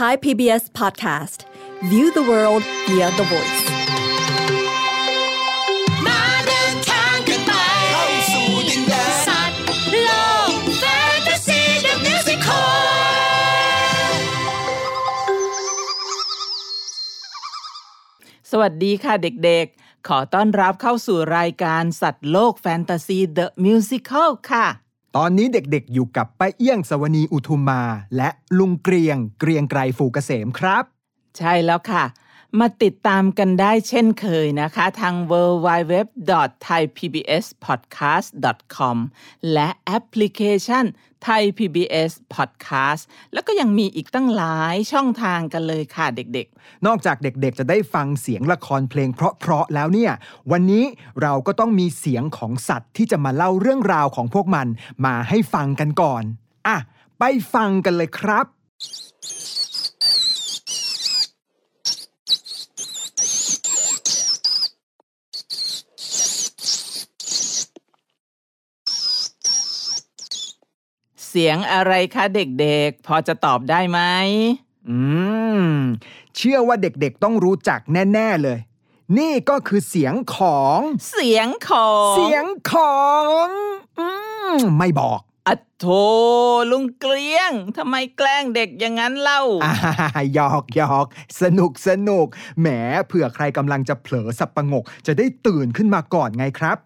Thai PBS Podcast View the world via the voice มาเดินทางกันไปเข้าสู่ดินแดนสัตว์โลกแฟนตาซีเดอะมิวสิคลสวัสดีค่ะเด็กๆ ขอต้อนรับเข้าสู่รายการสัตว์โลกแฟนตาซี The Musical ค่ะ ตอนนี้เด็กๆอยู่กับป้าเอี้ยงสวนีอุทุมมา และลุงเกรียงเกรียงไกรฟูเกษมครับ ใช่แล้วค่ะ มาติดตามกันได้เช่นเคยนะคะ ทาง www.thaipbspodcast.com และแอปพลิเคชัน Thai PBS Podcast แล้วก็ยังมีอีกตั้งหลายช่องทางกันเลยค่ะเด็กๆ นอกจากเด็กๆ จะได้ฟังเสียงละครเพลงเพราะๆแล้วเนี่ย วันนี้เราก็ต้องมีเสียงของสัตว์ที่จะมาเล่าเรื่องราวของพวกมันมาให้ฟังกันก่อน อะ ไปฟังกันเลยครับ เสียงอะไรคะเด็กๆ พอจะตอบได้ไหม อืม เชื่อว่าเด็กๆต้องรู้จักแน่ ๆเลย นี่ก็คือเสียงของ เสียงของ เสียงของ อืม ไม่บอกอะโถลุงเกลียงทำไมแกล้งเด็กอย่างนั้นเล่าอ่าหยอกหยอกสนุกสนุกแหมเผื่อใครกำลังจะเผลอสับประงก จะได้ตื่นขึ้นมาก่อนไงครับ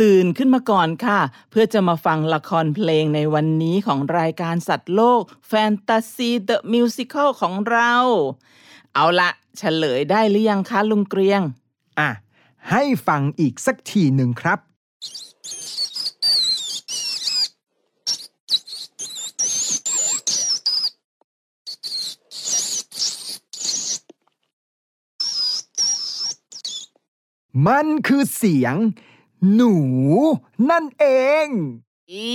ตื่นขึ้นมาก่อนค่ะ เพื่อจะมาฟังละครเพลงในวันนี้ของรายการสัตว์โลกแฟนตาซีเดอะมิวสิคลของเรา เอาละเฉลยได้หรือยังคะลุงเกรียง อะ ให้ฟังอีกสักทีหนึ่งครับ มันคือเสียง หนู นั่นเอง อี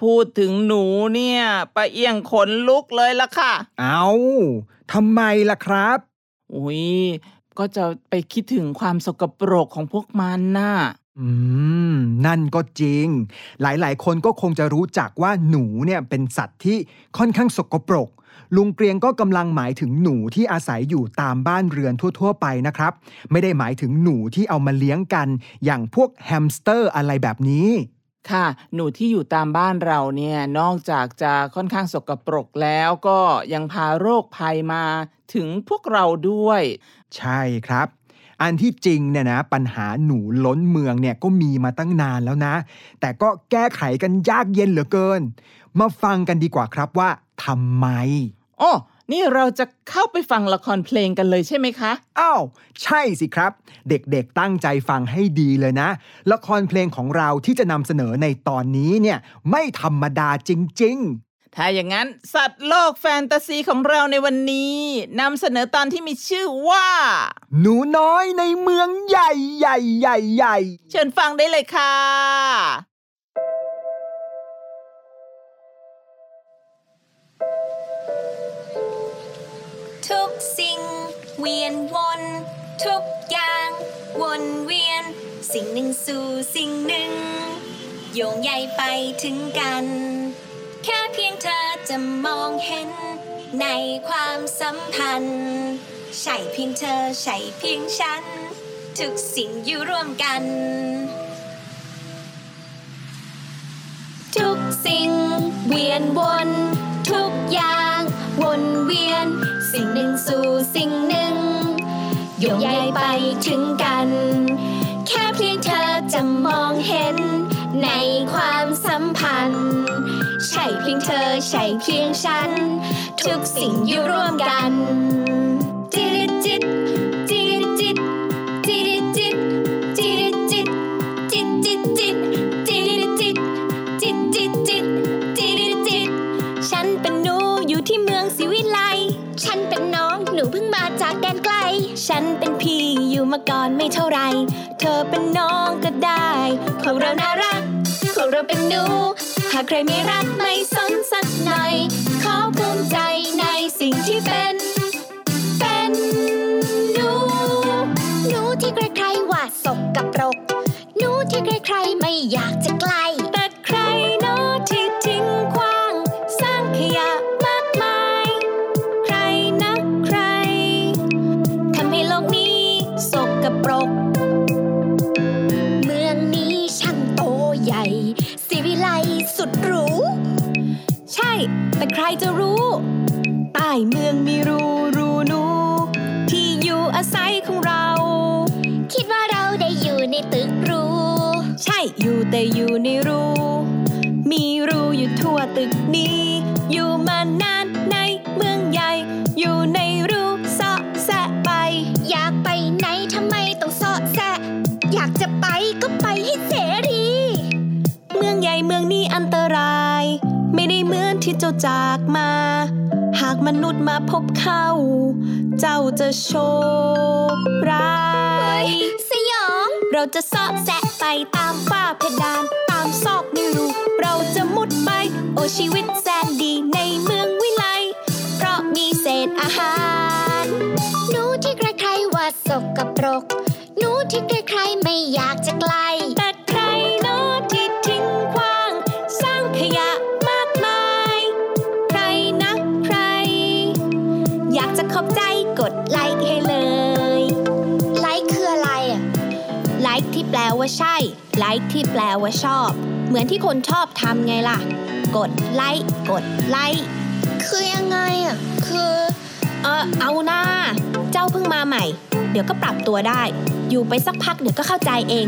พูดถึงหนูเนี่ยปะเอียงขนลุกเลยละค่ะ เอาทำไมล่ะครับ อุ้ยก็จะไปคิดถึงความสกปรกของพวกมันน่ะ อืม นั่นก็จริง หลายๆ คนก็คงจะรู้จักว่าหนูเนี่ยเป็นสัตว์ที่ค่อนข้างสกปรก ลุงเกรียงก็กำลังหมายถึงหนูที่อาศัยอยู่ตามบ้านเรือนทั่ว ๆ ไปนะครับ ไม่ได้หมายถึงหนูที่เอามาเลี้ยงกัน อย่างพวกแฮมสเตอร์อะไรแบบนี้ค่ะ หนูที่อยู่ตามบ้านเราเนี่ยนอกจากจะค่อนข้างสกปรกแล้วก็ยังพาโรคภัยมาถึงพวกเราด้วย ใช่ครับอันที่จริงเนี่ยนะปัญหาหนูล้นเมืองเนี่ยก็มีมาตั้งนานแล้วนะ แต่ก็แก้ไขกันยากเย็นเหลือเกิน มาฟังกันดีกว่าครับว่าทำไม โอ้นี่เราจะเข้าไปฟังละครเพลงกันเลยใช่ไหมคะ อ้าว ใช่สิครับ เด็กๆตั้งใจฟังให้ดีเลยนะ ละครเพลงของเราที่จะนำเสนอในตอนนี้เนี่ย ไม่ธรรมดาจริงถ้าอย่างนั้น สัตว์โลกแฟนตาซีของเราในวันนี้นำเสนอตอนที่มีชื่อว่าๆหนูน้อยในเมืองใหญ่ใหญ่ใหญ่ใหญ่เชิญฟังได้เลยค่ะ เวียนวนทุกอย่างวนเวียน สิ่งหนึ่งสู่สิ่งหนึ่ง โยงใยไปถึงกัน แค่เพียงเธอจะมองเห็น ในความสัมพันธ์ ใช่เพียงเธอใช่เพียงฉัน ทุกสิ่งอยู่ร่วมกัน ทุกสิ่งเวียนวน ทุกอย่างวนเวียน สิ่งหนึ่งสู่สิ่งหนึ่งโยงใยไปถึงกัน แค่เพียงเธอจะมองเห็น ในความสัมพันธ์ ใช่เพียงเธอใช่เพียงฉัน ทุกสิ่งอยู่ร่วมกัน ฉันเป็นพี่อยู่มาก่อนไม่เท่าไร เธอเป็นน้องก็ได้พวกเราน่ารักพวกเราเป็นหนูหากใครไม่รักไม่สนสักหน่อย ขอภูมิใจในสิ่งที่เป็น เป็นหนูหนูที่ใครๆหวาดสกกับรกหนูที่ใครๆไม่อยากจะกล้า อยู่แต่อยู่ในรูมีรูอยู่ทั่วตึกนี้ อยู่มานานในเมืองใหญ่ อยู่ในรูเสาะแสะไป อยากไปไหนทำไมต้องเสาะแสะ อยากจะไปก็ไปให้เสรี เมืองใหญ่เมืองนี้อันตราย ไม่ได้เหมือนที่เจ้าจากมา หากมนุษย์มาพบเข้า เจ้าจะโชคร้าย เราจะเสาะแสะไปตามฝ้าเพดาน ตามซอกในรูเราจะมุดไป โอชีวิตแสนดีในเมืองวิไล เพราะมีเศษอาหาร หนูที่ใครๆว่าสกปรก หนูที่ใครๆไม่อยากจะไกล แต่ใครเนที่ทิ้งขว้าง สร้างขยะมากมาย ใครนะใคร อยากจะขอบใจกดไลค์ ว่าใช่ ไลค์ที่แปลว่าชอบ เหมือนที่คนชอบทำไงล่ะ กดไลค์กดไลค์คือยังไงอะคือเออเอาหน้า เจ้าเพิ่งมาใหม่ เดี๋ยวก็ปรับตัวได้ อยู่ไปสักพักเดี๋ยวก็เข้าใจเอง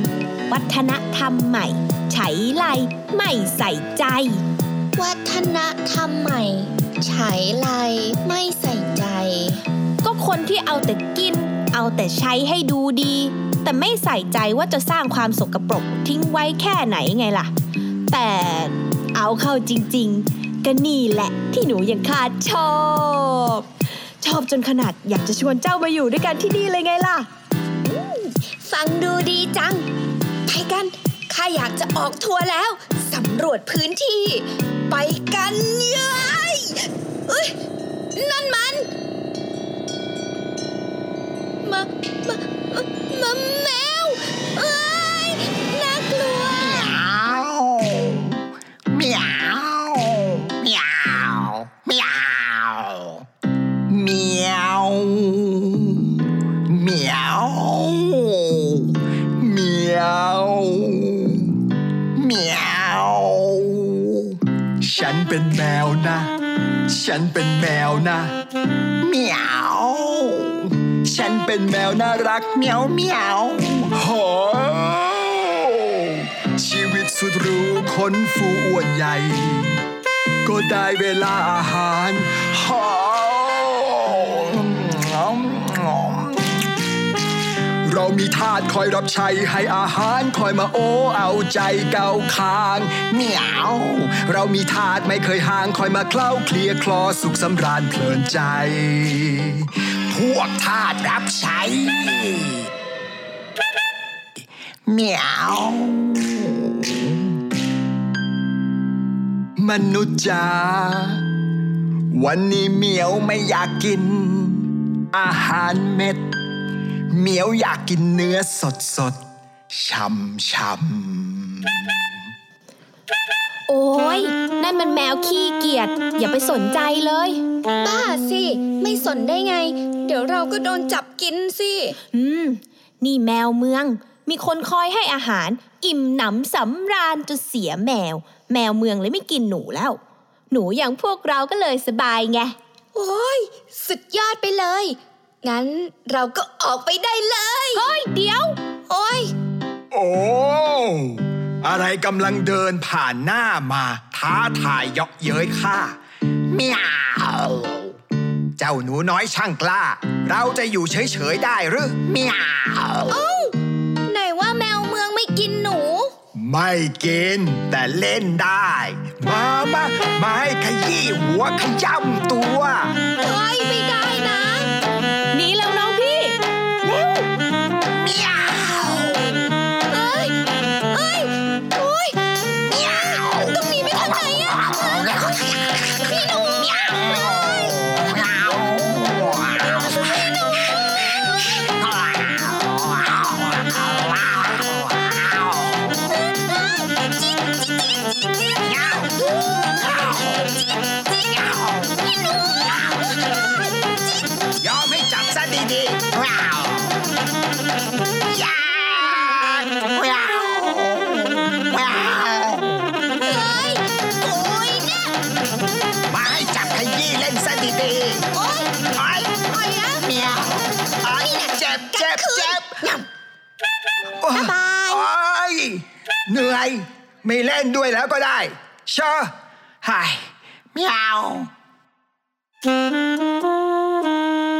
วัฒนธรรมใหม่ใช้ไลไม่ใส่ใจ วัฒนธรรมใหม่ใช้ไลไม่ใส่ใจ ก็คนที่เอาแต่กิน เอาแต่ใช้ให้ดูดี แต่ไม่ใส่ใจว่าจะสร้างความสกปรกทิ้งไว้แค่ไหนไงล่ะ แต่เอาเข้าจริง ๆ ก็นี่แหละที่หนูยังขาดชอบ ชอบจนขนาดอยากจะชวนเจ้ามาอยู่ด้วยกันที่นี่เลยไงล่ะ ฟังดูดีจังไปกันข้าอยากจะออกทัวร์แล้ว สำรวจพื้นที่ ไปกันเย้ยเอ้ยนั่นมัน มามามาแมวเอ้ยน่ากลัว Meow. Meow. Meow. Meow. Meow. Meow. Meow. ฉันเป็นแมวนะ ฉันเป็นแมวนะ Meow. ฉันเป็นแมวน่ารัก Meow meow. โหชีวิตสุดรู้คนฟูอ้วนใหญ่ ก็ได้เวลาอาหารโหเรามีทาสคอยรับใช้ให้อาหารคอยมาโอ้เอาใจเกาคางเหมียว เรามีทาสไม่เคยห่างคอยมาเคล้าเคลียคลอสุขสำราญเพลินใจ พวกทาสรับใช้เหมียว มนุษย์จ๋าวันนี้เหมียวไม่อยากกิน อาหารเม็ด เหมียวอยากกินเนื้อสดสดช่ำช่ำ โอ้ยนั่นมันแมวขี้เกียจอย่าไปสนใจเลย บ้าสิ ไม่สนได้ไง เดี๋ยวเราก็โดนจับกินสิ อืม นี่แมวเมือง มีคนคอยให้อาหาร อิ่มหนำสำราญจนเสียแมว แมวเมืองเลยไม่กินหนูแล้ว หนูอย่างพวกเราก็เลยสบายไง โอ้ย สุดยอดไปเลย งั้นเราก็ออกไปได้เลย เฮ้ย เดี๋ยว โอ้ย โอ้ อะไรกำลังเดินผ่านหน้ามา ท้าทายเยาะเย้ยข้าเหมียวเจ้าหนูน้อยช่างกล้า เราจะอยู่เฉยๆได้หรือเหมียวไหนว่าแมวเมืองไม่กินหนู ไม่กิน แต่เล่นได้ มามามาให้ขยี้หัวขย้ำตัวเฮ้ยไม่ได้นะ เหนื่อย ไม่เล่นด้วยแล้วก็ได้เชอะหายไม่เอาโ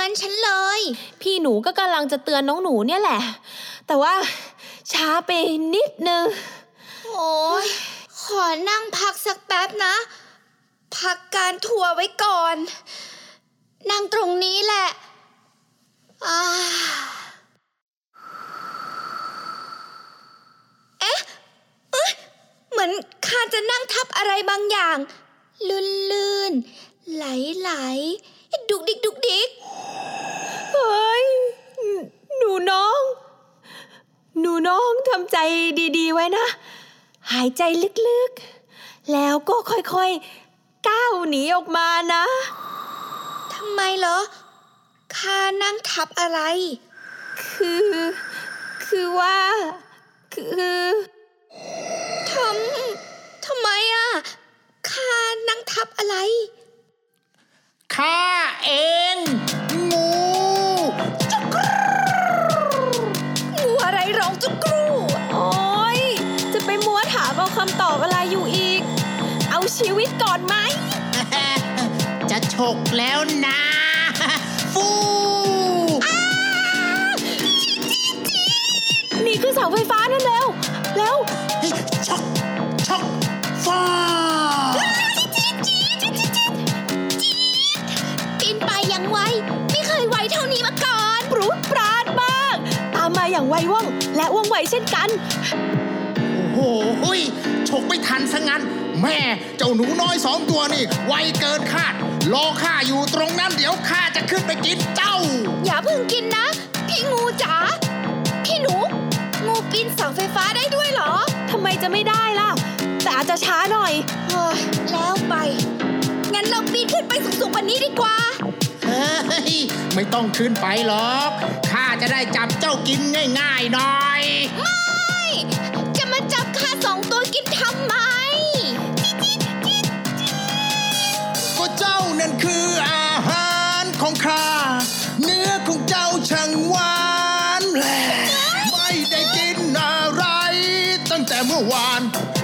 อนฉันเลย พี่หนูก็กำลังจะเตือนน้องหนูเนี่ยแหละ แต่ว่าช้าไปนิดนึง โอ๊ยขอนั่งพักสักแป๊บนะ พักการทัวร์ไว้ก่อน นั่งตรงนี้แหละอ่าเอ๊ะเอ๊ะเหมือนข้าจะนั่งทับอะไรบางอย่าง ลื่นลื่นๆไหลไหลๆ ดุกดิกดุกดิกเฮ้ยหนูน้อง หนูน้องทำใจดีๆไว้นะ หายใจลึกๆ แล้วก็ค่อยๆ ก้าวหนีออกมานะทำไมเหรอข้านั่งทับอะไร คือ คือว่า คือทำทำไมอะข้านั่งทับอะไร ข้าเองงูงูอะไรร้องจุกรูโอ๊ยจะไปมัวถามเอาคำตอบอะไรอยู่อีก เอาชีวิตก่อนไหม จะฉกแล้วนะฟูนี่คือเสาไฟฟ้านั่นเร็วแล้วเฮ้ยช็อกช็อกฟ้า อย่างไวว่องและว่องไวเช่นกัน โอ้โหยฉกไม่ทันซะงั้น แม่เจ้าหนูน้อยสองตัวนี่ ไวเกินคาด รอข้าอยู่ตรงนั้นเดี๋ยวข้าจะขึ้นไปกินเจ้า อย่าเพิ่งกินนะ พี่งูจ๋าพี่หนู งูปีนเสาไฟฟ้าได้ด้วยเหรอทำไมจะไม่ได้ล่ะ แต่อาจจะช้าหน่อยเฮ้ยแล้วไป งั้นเราปีนขึ้นไปสูงๆกว่านี้ดีกว่าเฮ้ ยไม่ต้องขึ้นไปหรอกข้าจะได้จับเจ้ากินง่ายๆหน่อย ไม่จะมาจับข้าสองตัวกินทำไมก็เจ้านั่นคืออาหารของข้าเนื้อของเจ้าช่างหวานแหละไม่ได้กินอะไร ตั้งแต่เมื่อวาน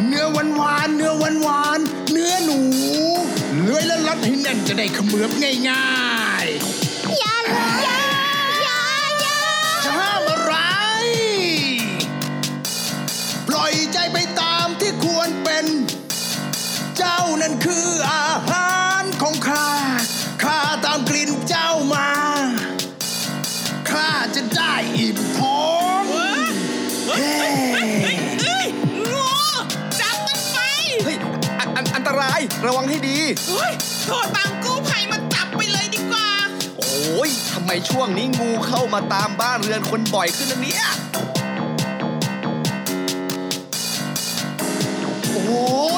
เนื้อหวานหวานๆเนื้อหวานหวานๆเนื้อหนูเลื้อยและรัดให้แน่นจะได้เขมือบง่ายๆ เจ้านั่นคืออาหารของข้า ข้าตามกลิ่นเจ้ามา ข้าจะได้อิ่มท้องเฮ้จับมันไป เฮ้ยอันอันอันตรายระวังให้ดี เฮ้ยโทรตามกู้ภัยมาจับไปเลยดีกว่า โอ้ยทำไมช่วงนี้งูเข้ามาตามบ้านเรือนคนบ่อยขึ้นนะเนี่ย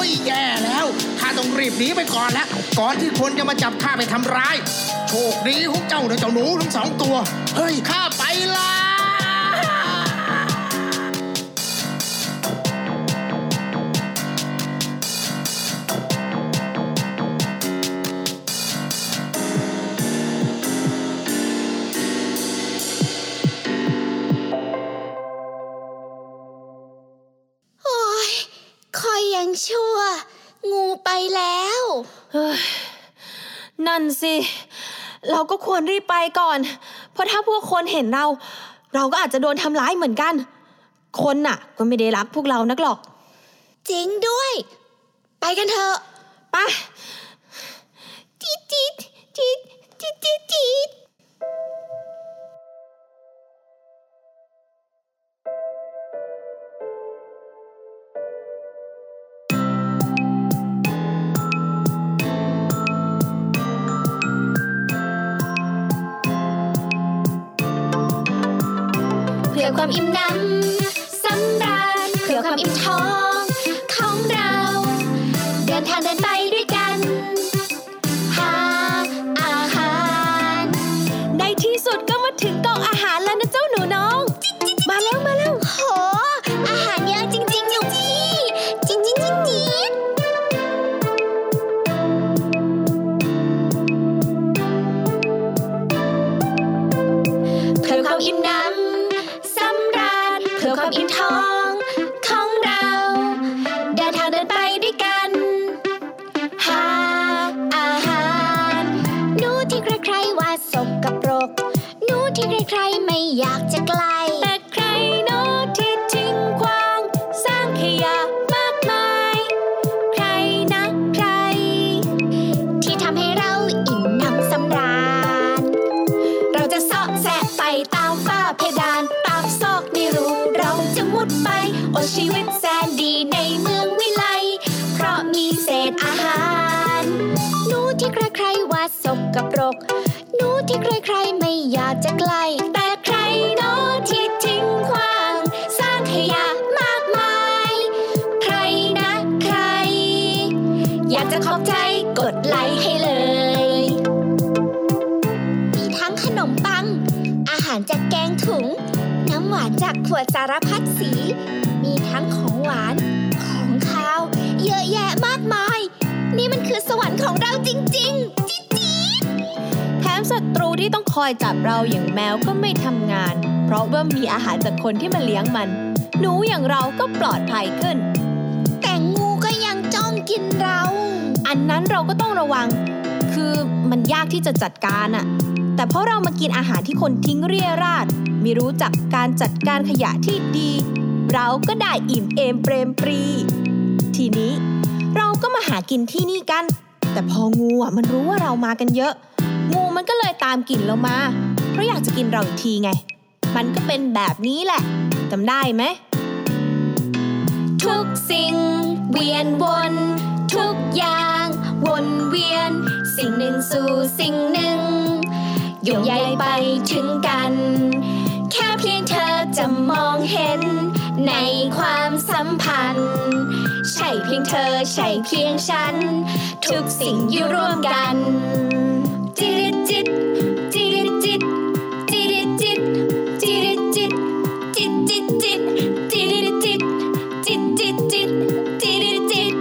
ยแย่แล้วข้าต้องรีบหนีไปก่อนแล้วก่อนที่คนจะมาจับข้าไปทำร้าย โชคดีของเจ้านะเจ้าหนูทั้งสองตัว เฮ้ยข้า นั่นสิ เราก็ควรรีบไปก่อน เพราะถ้าพวกคนเห็นเรา เราก็อาจจะโดนทำร้ายเหมือนกัน คนน่ะ ก็ไม่ได้รักพวกเรานักหรอก จริงด้วย ไปกันเถอะไปจี๊ดจี๊ดจี๊ดจี๊ดจี๊ด พื่อความอิ่มน้ำสำราญเพื่อความอิ่มท้องของเรา เดินทางเดินไป เดินทาเดินไปด้วยกัน หาอาหารหนูที่ใครๆว่าสกปรกหนูที่ใครๆไม่อยากจะไกล กรกหนูที่ใครๆไม่อยากจะใกล้ แต่ใครโน้ที่ทิ้งขว้าง สร้างขยะมากมาย ใครนะใคร อยากจะขอบใจกดไลค์ให้เลย มีทั้งขนมปัง อาหารจากแกงถุง น้ำหวานจากขวดสารพัดสี มีทั้งของหวาน ของคาว เยอะแยะมากมาย นี่มันคือสวรรค์ของเราจริง ๆ องคอยจับเราอย่างแมวก็ไม่ทำงาน เพราะว่ามีอาหารจากคนที่มาเลี้ยงมัน หนูอย่างเราก็ปลอดภัยขึ้น แต่งูก็ยังจ้องกินเรา อันนั้นเราก็ต้องระวัง คือมันยากที่จะจัดการอะแต่เพราะเรามากินอาหารที่คนทิ้งเรี่ยราดไม่รู้จักการจัดการขยะที่ดี เราก็ได้อิ่มเอมเปรมปรี ทีนี้เราก็มาหากินที่นี่กัน แต่พองูอะมันรู้ว่าเรามากันเยอะ งูมันก็เลยตามกลิ่นเรามา เพราะอยากจะกินเราอีกทีไง มันก็เป็นแบบนี้แหละจำได้ไหม ทุกสิ่ง เวียนวน ทุกอย่าง วนเวียน สิ่งหนึ่งสู่สิ่งหนึ่งโยงใยไปถึงกัน แค่เพียงเธอจะมองเห็น ในความสัมพันธ์ ใช่เพียงเธอใช่เพียงฉัน ทุกสิ่งอยู่ร่วมกัน จิริจิตจิริจิตจิริจิตจิริจิตจิตจิตจิตจิริจิตจิตจิตจิตจิต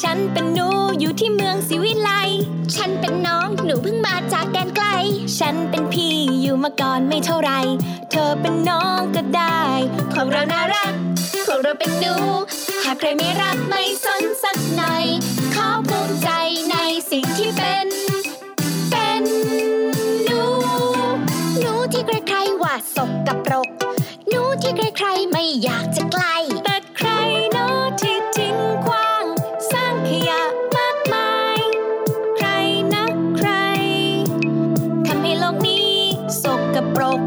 ฉันเป็นหนูอยู่ที่เมืองศิวิไลฉันเป็นน้องหนูเพิ่งมาจากแดนไกล ฉันเป็นพี่อยู่มาก่อนไม่เท่าไร เธอเป็นน้องก็ได้พวกเราน่ารักพวกเราเป็นหนูหากใครไม่รักไม่สนสักหน่อยขอภูมิใจในสิ่งที่เป็น สกปรกหนูที่ใครๆไม่อยากจะใกล้แต่ใครเนอะที่ทิ้งขว้าง สร้างขยะมากมาย ใครนะใครทำให้โลกนี้สกปรก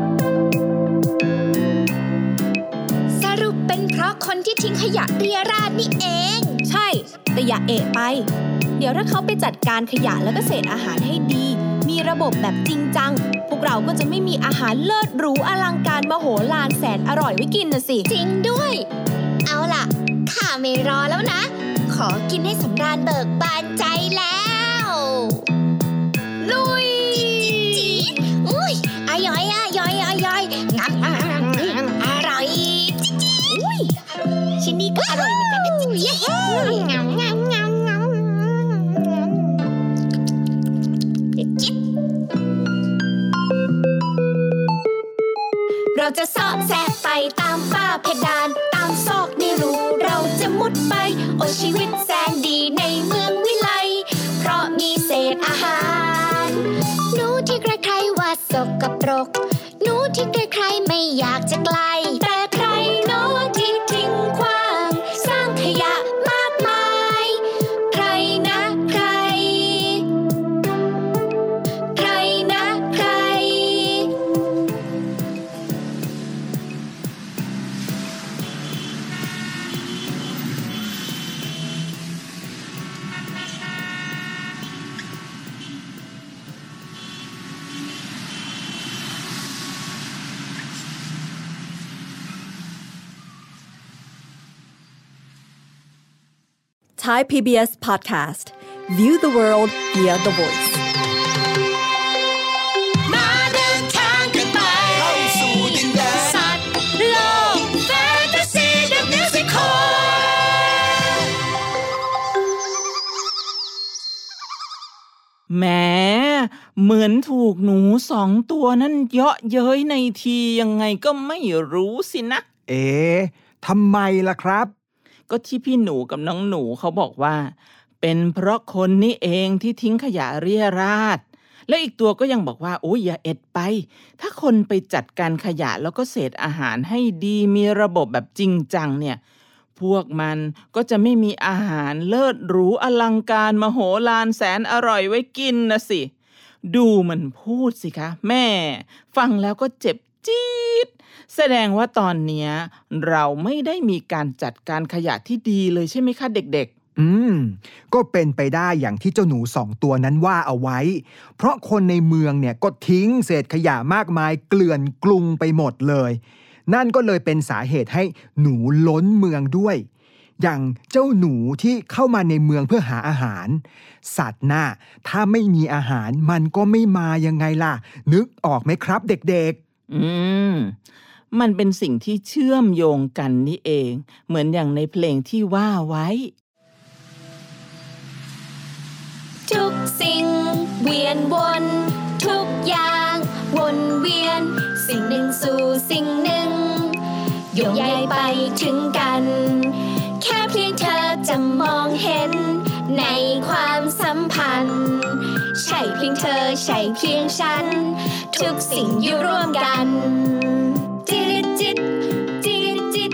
สรุปเป็นเพราะคนที่ทิ้งขยะเรียราดนี่เอง ใช่ แต่อย่าเอะไป เดี๋ยวถ้าเขาไปจัดการขยะแล้วก็เศษอาหารให้ดี มีระบบแบบจริงจัง พวกเราก็จะไม่มีอาหารเลิศหรูอลังการมโหฬารแสนอร่อยไว้กินนะสิ จริงด้วย เอาล่ะ ข้าไม่รอแล้วนะ ขอกินให้สำราญเบิกบานใจแล้ว ลุย Thai PBS Podcast View the world via the voice แแหมเหมือนถูกหนูสองตัวนั่นเยาะเย้ยในทียังไงก็ไม่รู้สินะ เอ๊ะทำไมล่ะครับ ก็ที่พี่หนูกับน้องหนูเขาบอกว่า เป็นเพราะคนนี่เองที่ทิ้งขยะเรี่ยราดและอีกตัวก็ยังบอกว่าโอ้ยอย่าเอ็ดไป ถ้าคนไปจัดการขยะแล้วก็เศษอาหารให้ดีมีระบบแบบจริงจังเนี่ย พวกมันก็จะไม่มีอาหารเลิศหรูอลังการมโหฬารแสนอร่อยไว้กินนะสิ ดูมันพูดสิคะ แม่ ฟังแล้วก็เจ็บ จี๊ดแสดงว่าตอนเนี้ยเราไม่ได้มีการจัดการขยะที่ดีเลยใช่ไหมคะเด็กอืม ก็เป็นไปได้อย่างที่เจ้าหนูสองตัวนั้นว่าเอาไว้ เพราะคนในเมืองเนี่ยก็ทิ้งเศษขยะมากมายเกลื่อนกรุงไปหมดเลย นั่นก็เลยเป็นสาเหตุให้หนูล้นเมืองด้วย อย่างเจ้าหนูที่เข้ามาในเมืองเพื่อหาอาหาร สัตว์น่ะถ้าไม่มีอาหารมันก็ไม่มายังไงล่ะ นึกออกไหมครับเด็กๆ อืม มันเป็นสิ่งที่เชื่อมโยงกันนี่เอง เหมือนอย่างในเพลงที่ว่าไว้ ทุกสิ่งเวียนวน ทุกอย่างวนเวียน สิ่งหนึ่งสู่สิ่งหนึ่งโยงใยไปถึงกัน แค่เพียงเธอจะมองเห็น ในความสัมพันธ์ ช่เพียงเธอ ใช่เพียงฉัน ทุกสิ่งอยู่ร่วมกันจิริจิตจิริจิต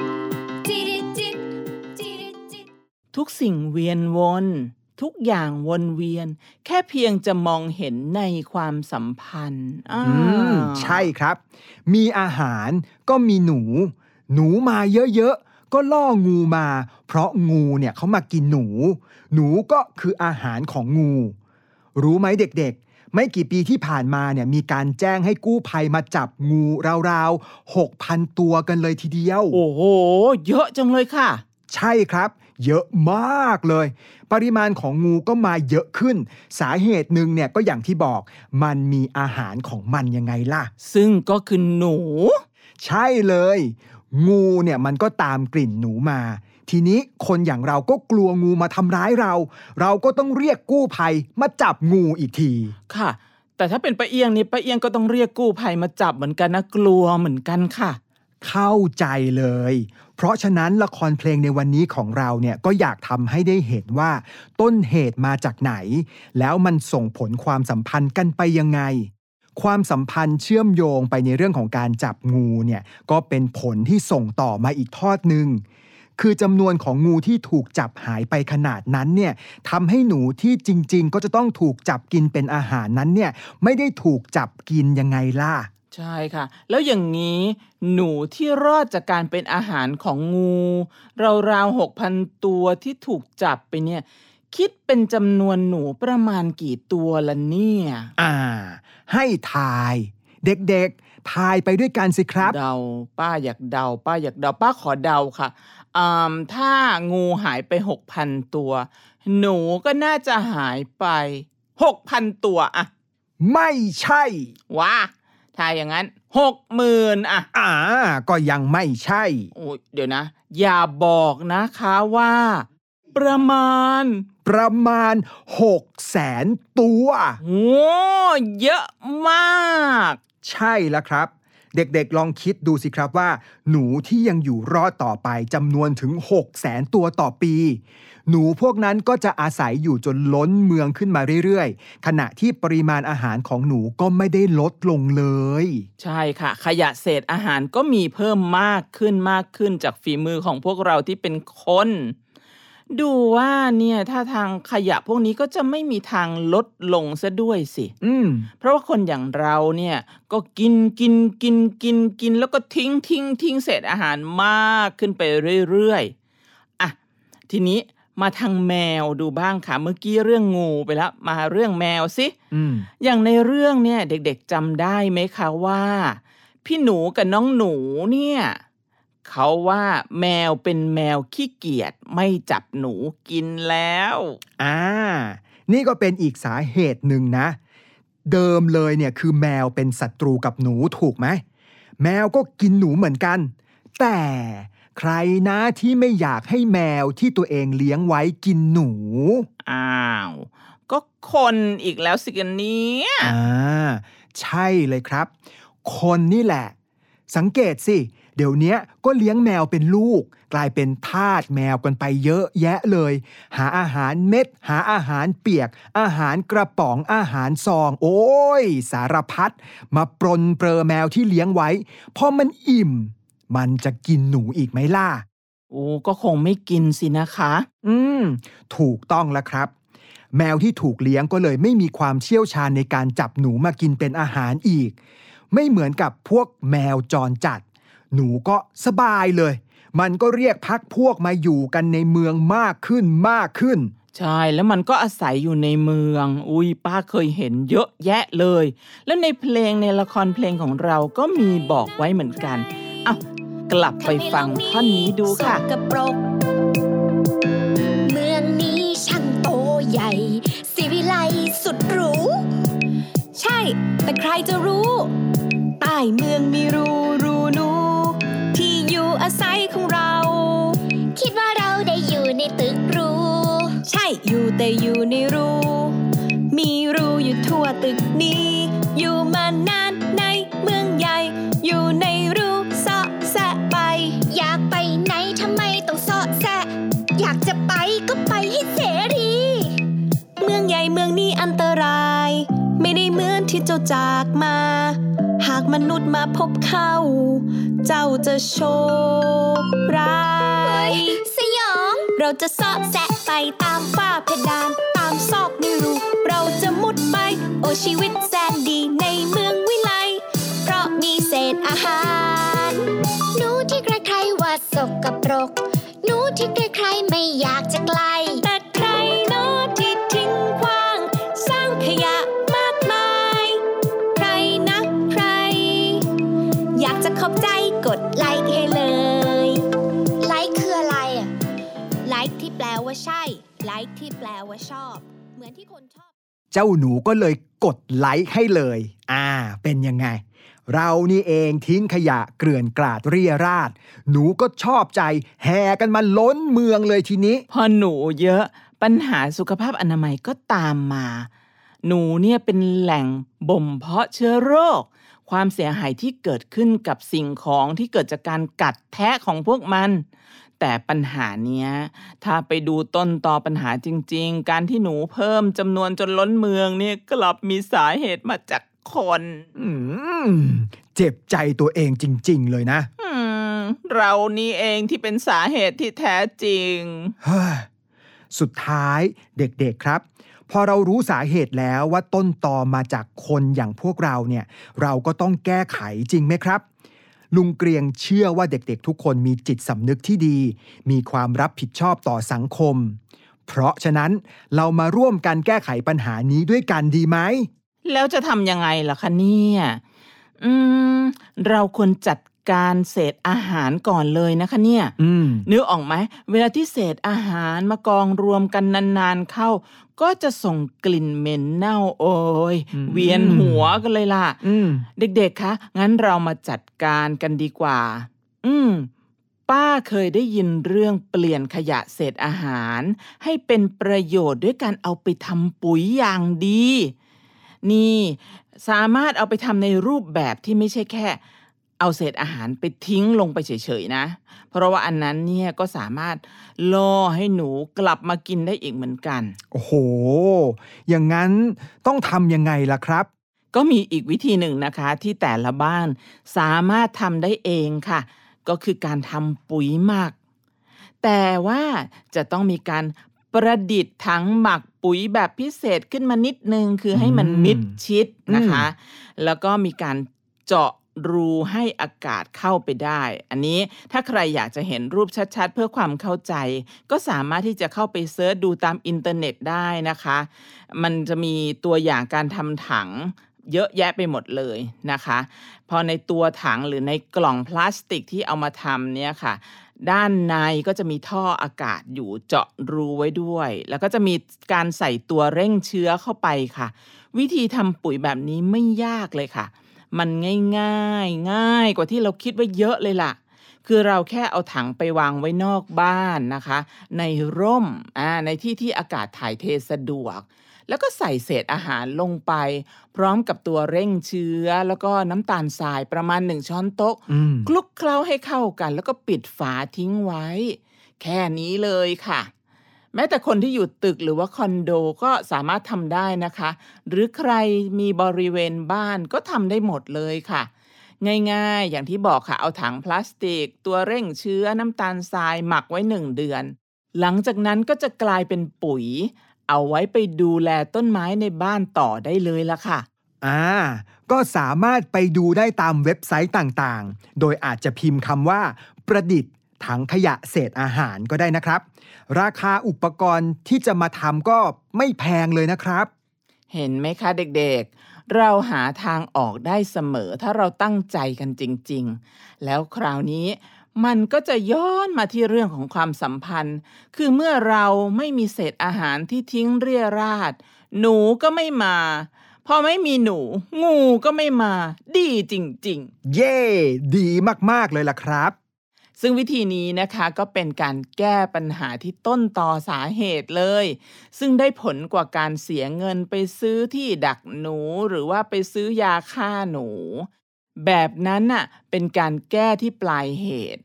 จิริจิตจิริจิตทุกสิ่งเวียนวนทุกอย่างวนเวียน แค่เพียงจะมองเห็นในความสัมพันธ์อ่าๆอืมใช่ครับ มีอาหารก็มีหนู หนูมาเยอะๆ ก็ล่องูมา เพราะงูเนี่ยเขามากินหนู หนูก็คืออาหารของงู รู้ไหมเด็กๆ ไม่กี่ปีที่ผ่านมาเนี่ยมีการแจ้งให้กู้ภัยมาจับงูราวๆ6,000ตัวกันเลยทีเดียว โอ้โห เยอะจังเลยค่ะ ใช่ครับ เยอะมากเลย ปริมาณของงูก็มาเยอะขึ้น สาเหตุหนึ่งเนี่ยก็อย่างที่บอก มันมีอาหารของมันยังไงล่ะ ซึ่งก็คือหนู ใช่เลย งูเนี่ยมันก็ตามกลิ่นหนูมา ทีนี้คนอย่างเราก็กลัวงูมาทำร้ายเรา เราก็ต้องเรียกกู้ภัยมาจับงูอีกที ค่ะ แต่ถ้าเป็นป้าเอียงนี่ป้าเอียงก็ต้องเรียกกู้ภัยมาจับเหมือนกันนะกลัวเหมือนกันค่ะ เข้าใจเลย เพราะฉะนั้นละครเพลงในวันนี้ของเราเนี่ยก็อยากทำให้ได้เห็นว่า ต้นเหตุมาจากไหน แล้วมันส่งผลความสัมพันธ์กันไปยังไงความสัมพันธ์เชื่อมโยงไปในเรื่องของการจับงูเนี่ยก็เป็นผลที่ส่งต่อมาอีกทอดหนึ่ง คือจำนวนของงูที่ถูกจับหายไปขนาดนั้นเนี่ยทำให้หนูที่จริง ๆ ก็จะต้องถูกจับกินเป็นอาหารนั้นเนี่ยไม่ได้ถูกจับกินยังไงล่ะ ใช่ค่ะ แล้วอย่างนี้หนูที่รอดจากการเป็นอาหารของงูราวๆหกพันตัวที่ถูกจับไปเนี่ยคิดเป็นจำนวนหนูประมาณกี่ตัวละเนี่ย อ่า ให้ทาย เด็กๆ ทายไปด้วยกันสิครับ เดา ป้าอยากเดา ป้าอยากเดา ป้าขอเดาค่ะอ่า ถ้างูหายไปหกพันตัว หนูก็น่าจะหายไปหกพันตัวอะไม่ใช่ว้าถ้าอย่างนั้นหกหมื่นอะอ่า ก็ยังไม่ใช่โอ้ยเดี๋ยวนะ อย่าบอกนะคะว่า ประมาณ ประมาณ6แสนตัวโอ้เยอะมาก ใช่แล้วครับ เด็กๆลองคิดดูสิครับว่า หนูที่ยังอยู่รอดต่อไปจำนวนถึง6แสนตัวต่อปี หนูพวกนั้นก็จะอาศัยอยู่จนล้นเมืองขึ้นมาเรื่อยๆ ขณะที่ปริมาณอาหารของหนูก็ไม่ได้ลดลงเลย ใช่ค่ะ ขยะเศษอาหารก็มีเพิ่มมากขึ้นมากขึ้นจากฝีมือของพวกเราที่เป็นคน ดูว่าเนี่ยถ้าทางขยะพวกนี้ก็จะไม่มีทางลดลงซะด้วยสิ อืม เพราะว่าคนอย่างเราเนี่ยก็กินกินกินกินกินแล้วก็ทิ้งทิ้งทิ้งเศษอาหารมากขึ้นไปเรื่อยๆ อะ ทีนี้มาทางแมวดูบ้างค่ะ เมื่อกี้เรื่องงูไปแล้ว มาเรื่องแมวสิอืมอย่างในเรื่องเนี่ย เด็กๆจำได้ไหมคะว่า พี่หนูกับน้องหนูเนี่ย เขาว่าแมวเป็นแมวขี้เกียจไม่จับหนูกินแล้ว อ่า นี่ก็เป็นอีกสาเหตุหนึ่งนะ เดิมเลยเนี่ยคือแมวเป็นศัตรูกับหนูถูกไหม แมวก็กินหนูเหมือนกัน แต่ใครนะที่ไม่อยากให้แมวที่ตัวเองเลี้ยงไว้กินหนู อ้าว ก็ก็คนอีกแล้วสิกันเนี้ยอ่า ใช่เลยครับ คนนี่แหละ สังเกตสิ เดี๋ยวเนี้ยก็เลี้ยงแมวเป็นลูก กลายเป็นทาสแมวกันไปเยอะแยะเลย หาอาหารเม็ด หาอาหารเปียก อาหารกระป๋องอาหารซอง โอ้ย สารพัดมาปรนเปรอแมวที่เลี้ยงไว้พอมันอิ่ม มันจะกินหนูอีกไหมล่ะโอ้ก็คงไม่กินสินะคะ อืม ถูกต้องแล้วครับ แมวที่ถูกเลี้ยงก็เลยไม่มีความเชี่ยวชาญในการจับหนูมากินเป็นอาหารอีก ไม่เหมือนกับพวกแมวจรจัด หนูก็สบายเลย มันก็เรียกพักพวกมาอยู่กันในเมืองมากขึ้นมากขึ้น ใช่แล้วมันก็อาศัยอยู่ในเมือง อุ้ยป้าเคยเห็นเยอะแยะเลย แล้วในเพลงในละครเพลงของเราก็มีบอกไว้เหมือนกันเอา้ากลับไปฟังท่อนนี้ดูค่ะสกปรกเมืองนี้ช่างโตใหญ่สิวิไลสุดหรู ใช่ แต่ใครจะรู้ ใต้เมืองมีรูรูนูที่ ศัยของเรา คิดว่าเราได้อยู่ในตึกรูใช่อยู่แต่อยู่ในรูมีรูอยู่ทั่วตึกนี้ อยู่มานานในเมืองใหญ่ อยู่ในรูเสาะแสะไป อยากไปไหนทำไมต้องเสาะแสะ อยากจะไปก็ไปให้เสรี เมืองใหญ่เมืองนี้อันตราย ไม่ได้เหมือนที่เจ้าจากมา มนุษย์มาพบเข้า เจ้าจะโชคร้ายสยอง เราจะเสาะแสะไปตามฝ้าเพดาน ตามซอกในรูเราจะมุดไป โอชีวิตแสนดีในเมืองวิไล เพราะมีเศษอาหาร หนูที่ใครๆว่าสกปรก หนูที่ใครๆไม่อยากจะใกล้ เจ้าหนูก็เลยกดไลค์ให้เลย อ่า เป็นยังไง เรานี่เองทิ้งขยะเกลื่อนกลาดเรียราด หนูก็ชอบใจ แห่กันมาล้นเมืองเลยทีนี้ พอหนูเยอะปัญหาสุขภาพอนามัยก็ตามมา หนูเนี่ยเป็นแหล่งบ่มเพาะเชื้อโรค ความเสียหายที่เกิดขึ้นกับสิ่งของที่เกิดจากการกัดแทะของพวกมัน แต่ปัญหาเนี้ย ถ้าไปดูต้นตอปัญหาจริง ๆ การที่หนูเพิ่มจำนวนจนล้นเมืองเนี่ยกลับมีสาเหตุมาจากคนอืมเจ็บใจตัวเองจริง ๆ เลยนะอืมเรานี่เองที่เป็นสาเหตุที่แท้จริงเฮ้ยสุดท้ายเด็กๆครับ พอเรารู้สาเหตุแล้วว่าต้นตอมาจากคนอย่างพวกเราเนี่ย เราก็ต้องแก้ไขจริงไหมครับ ลุงเกรียงเชื่อว่าเด็กๆ ทุกคนมีจิตสำนึกที่ดี มีความรับผิดชอบต่อสังคม เพราะฉะนั้นเรามาร่วมกันแก้ไขปัญหานี้ด้วยกันดีไหม แล้วจะทำยังไงล่ะคะเนี่ยอืม เราควรจัดการเศษอาหารก่อนเลยนะคะเนี่ยอืมนึกออกไหมเวลาที่เศษอาหารมากองรวมกันนานๆเข้า ก็จะส่งกลิ่นเหม็นเน่าโอยเวียนหัวกันเลยล่ะอืมเด็กๆ คะ งั้นเรามาจัดการกันดีกว่า อืม ป้าเคยได้ยินเรื่องเปลี่ยนขยะเศษอาหาร ให้เป็นประโยชน์ด้วยการเอาไปทำปุ๋ยอย่างดี นี่ สามารถเอาไปทำในรูปแบบที่ไม่ใช่แค่ เอาเศษอาหารไปทิ้งลงไปเฉยๆนะ เพราะว่าอันนั้นเนี่ยก็สามารถล่อให้หนูกลับมากินได้อีกเหมือนกัน โอ้โห อย่างนั้นต้องทำยังไงล่ะครับ ก็มีอีกวิธีหนึ่งนะคะที่แต่ละบ้านสามารถทำได้เองค่ะ ก็คือการทำปุ๋ยหมัก แต่ว่าจะต้องมีการประดิษฐ์ถังหมักปุ๋ยแบบพิเศษขึ้นมานิดนึง คือให้มันอืมมิดชิดนะคะอืแล้วก็มีการเจาะ รูให้อากาศเข้าไปได้ อันนี้ถ้าใครอยากจะเห็นรูปชัดๆ เพื่อความเข้าใจ ก็สามารถที่จะเข้าไป search ดูตามอินเทอร์เน็ตได้นะคะ มันจะมีตัวอย่างการทำถังเยอะแยะไปหมดเลยนะคะ พอในตัวถังหรือในกล่องพลาสติกที่เอามาทำเนี่ยค่ะ ด้านในก็จะมีท่ออากาศอยู่เจาะรูไว้ด้วย แล้วก็จะมีการใส่ตัวเร่งเชื้อเข้าไปค่ะ วิธีทำปุ๋ยแบบนี้ไม่ยากเลยค่ะ มันง่ายๆ ง่ายกว่าที่เราคิดไว้เยอะเลยล่ะ คือเราแค่เอาถังไปวางไว้นอกบ้านนะคะ ในร่มอ่าในที่ที่อากาศถ่ายเทสะดวก แล้วก็ใส่เศษอาหารลงไป พร้อมกับตัวเร่งเชื้อ แล้วก็น้ำตาลทรายประมาณหนึ่งช้อนโต๊ะอืม คลุกเคล้าให้เข้ากัน แล้วก็ปิดฝาทิ้งไว้ แค่นี้เลยค่ะ แม้แต่คนที่อยู่ตึกหรือว่าคอนโดก็สามารถทำได้นะคะ หรือใครมีบริเวณบ้านก็ทำได้หมดเลยค่ะ ง่ายๆ อย่างที่บอกค่ะ เอาถังพลาสติก ตัวเร่งเชื้อน้ำตาลทรายหมักไว้หนึ่งเดือน หลังจากนั้นก็จะกลายเป็นปุ๋ย เอาไว้ไปดูแลต้นไม้ในบ้านต่อได้เลยละค่ะอ่าก็สามารถไปดูได้ตามเว็บไซต์ต่างๆ โดยอาจจะพิมพ์คำว่า ประดิษฐ์ ถังขยะเศษอาหารก็ได้นะครับ ราคาอุปกรณ์ที่จะมาทำก็ไม่แพงเลยนะครับ เห็นไหมคะเด็กๆ เราหาทางออกได้เสมอถ้าเราตั้งใจกันจริง ๆ แล้วคราวนี้มันก็จะย้อนมาที่เรื่องของความสัมพันธ์ คือเมื่อเราไม่มีเศษอาหารที่ทิ้งเรี่ยราด หนูก็ไม่มา พอไม่มีหนู งูก็ไม่มา ดีจริง ๆ เย่ ดีมาก ๆ เลยล่ะครับ ซึ่งวิธีนี้นะคะก็เป็นการแก้ปัญหาที่ต้นต่อสาเหตุเลย ซึ่งได้ผลกว่าการเสียเงินไปซื้อที่ดักหนู หรือว่าไปซื้อยาฆ่าหนู แบบนั้นน่ะเป็นการแก้ที่ปลายเหตุ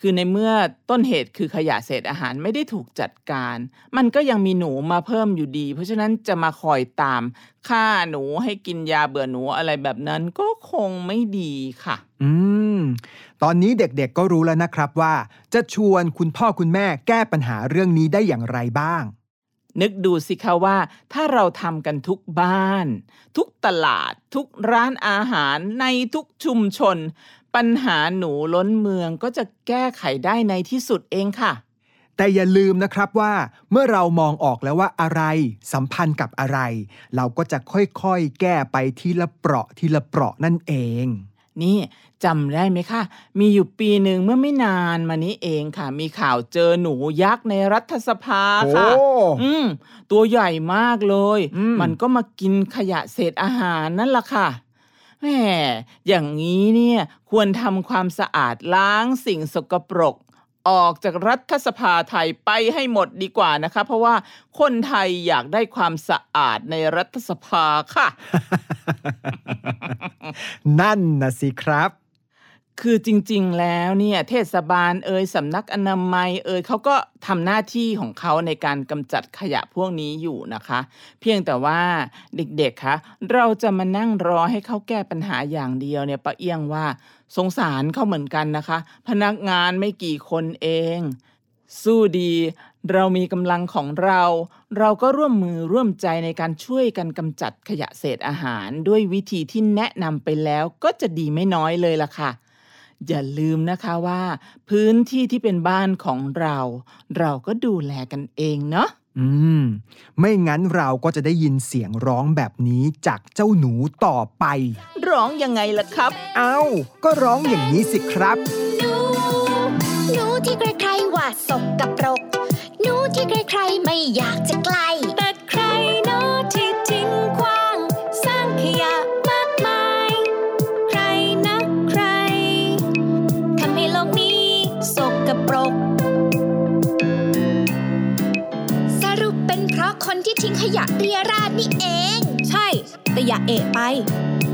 คือในเมื่อต้นเหตุคือขยะเศษอาหารไม่ได้ถูกจัดการ มันก็ยังมีหนูมาเพิ่มอยู่ดี เพราะฉะนั้นจะมาคอยตามฆ่าหนูให้กินยาเบื่อหนูอะไรแบบนั้นก็คงไม่ดีค่ะ อืม ตอนนี้เด็กๆก็รู้แล้วนะครับว่า จะชวนคุณพ่อคุณแม่แก้ปัญหาเรื่องนี้ได้อย่างไรบ้าง นึกดูสิคะว่า ถ้าเราทำกันทุกบ้าน ทุกตลาด ทุกร้านอาหารในทุกชุมชน ปัญหาหนูล้นเมืองก็จะแก้ไขได้ในที่สุดเองค่ะ แต่อย่าลืมนะครับว่า เมื่อเรามองออกแล้วว่าอะไร สัมพันธ์กับอะไร เราก็จะค่อยๆ แก้ไปทีละเปราะทีละเปราะนั่นเอง นี่จำได้ไหมคะมีอยู่ปีหนึ่งเมื่อไม่นานมานี้เองค่ะ มีข่าวเจอหนูยักษ์ในรัฐสภาค่ะโอ้อืมตัวใหญ่มากเลยอืมมันก็มากินขยะเศษอาหารนั่นล่ะค่ะแหมอย่างนี้เนี่ยควรทำความสะอาดล้างสิ่งสกปรก ออกจากรัฐสภาไทยไปให้หมดดีกว่านะคะ เพราะว่าคนไทยอยากได้ความสะอาดในรัฐสภาค่ะ นั่นนะสิครับคือจริงๆ แล้วเนี่ยเทศบาลเอ่ยสำนักอนามัยเอ่ยเขาก็ทำหน้าที่ของเขาในการกำจัดขยะพวกนี้อยู่นะคะ เพียงแต่ว่าเด็กๆคะเราจะมานั่งรอให้เขาแก้ปัญหาอย่างเดียวเนี่ยปะเอียงว่า สงสารเขาเหมือนกันนะคะ พนักงานไม่กี่คนเอง สู้ดี เรามีกำลังของเรา เราก็ร่วมมือร่วมใจในการช่วยกันกำจัดขยะเศษอาหารด้วยวิธีที่แนะนำไปแล้วก็จะดีไม่น้อยเลยล่ะค่ะอย่าลืมนะคะว่า พื้นที่ที่เป็นบ้านของเรา เราก็ดูแลกันเองเนาะ อืม ไม่งั้นเราก็จะได้ยินเสียงร้องแบบนี้จากเจ้าหนูต่อไป ร้องยังไงล่ะครับ เอ้า ก็ร้องอย่างนี้สิครับหนูหนูที่ใครๆว่าสกปรกหนูที่ใครๆไม่อยากจะใกล้แต่ใครเนาะที่ทิ้ง คนที่ทิ้งขยะเรียราดนี่เอง ใช่ แต่อย่าเอะไป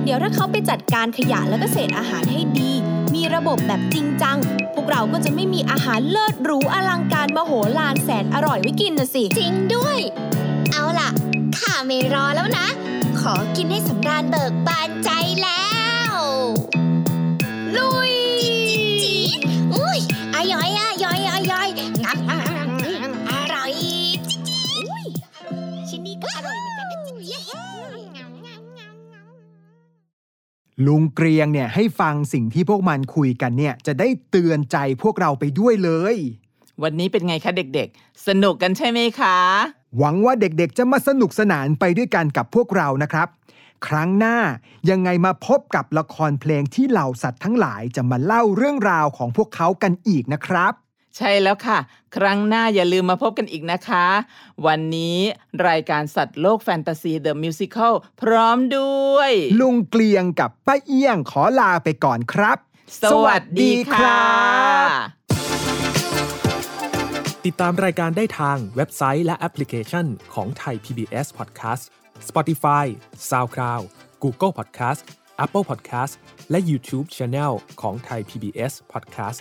เดี๋ยวถ้าเขาไปจัดการขยะแล้วก็เศษอาหารให้ดี มีระบบแบบจริงจัง พวกเราก็จะไม่มีอาหารเลิศหรูอลังการมโหฬารแสนอร่อยไว้กินนะสิ จริงด้วย เอาล่ะ ข้าไม่รอแล้วนะ ขอกินให้สำราญเบิกบานใจแล้ว ลุยจีดอุ้ยอร่อยอะย่อย ลุงเกรียงเนี่ยให้ฟังสิ่งที่พวกมันคุยกันเนี่ยจะได้เตือนใจพวกเราไปด้วยเลย วันนี้เป็นไงคะเด็กๆ สนุกกันใช่ไหมคะ หวังว่าเด็กๆ จะมาสนุกสนานไปด้วยกันกับพวกเรานะครับ ครั้งหน้ายังไงมาพบกับละครเพลงที่เหล่าสัตว์ทั้งหลายจะมาเล่าเรื่องราวของพวกเขากันอีกนะครับ ใช่แล้วค่ะ ครั้งหน้าอย่าลืมมาพบกันอีกนะคะ วันนี้รายการสัตว์โลกแฟนตาซีเดอะมิวสิคลพร้อมด้วย ลุงเกลียงกับป้าเอี้ยงขอลาไปก่อนครับ สวัสดีค่ะ ติดตามรายการได้ทางเว็บไซต์และแอปพลิเคชันของไทย PBS Podcast Spotify SoundCloud Google Podcast Apple Podcast และ YouTube Channel ของไทย PBS Podcast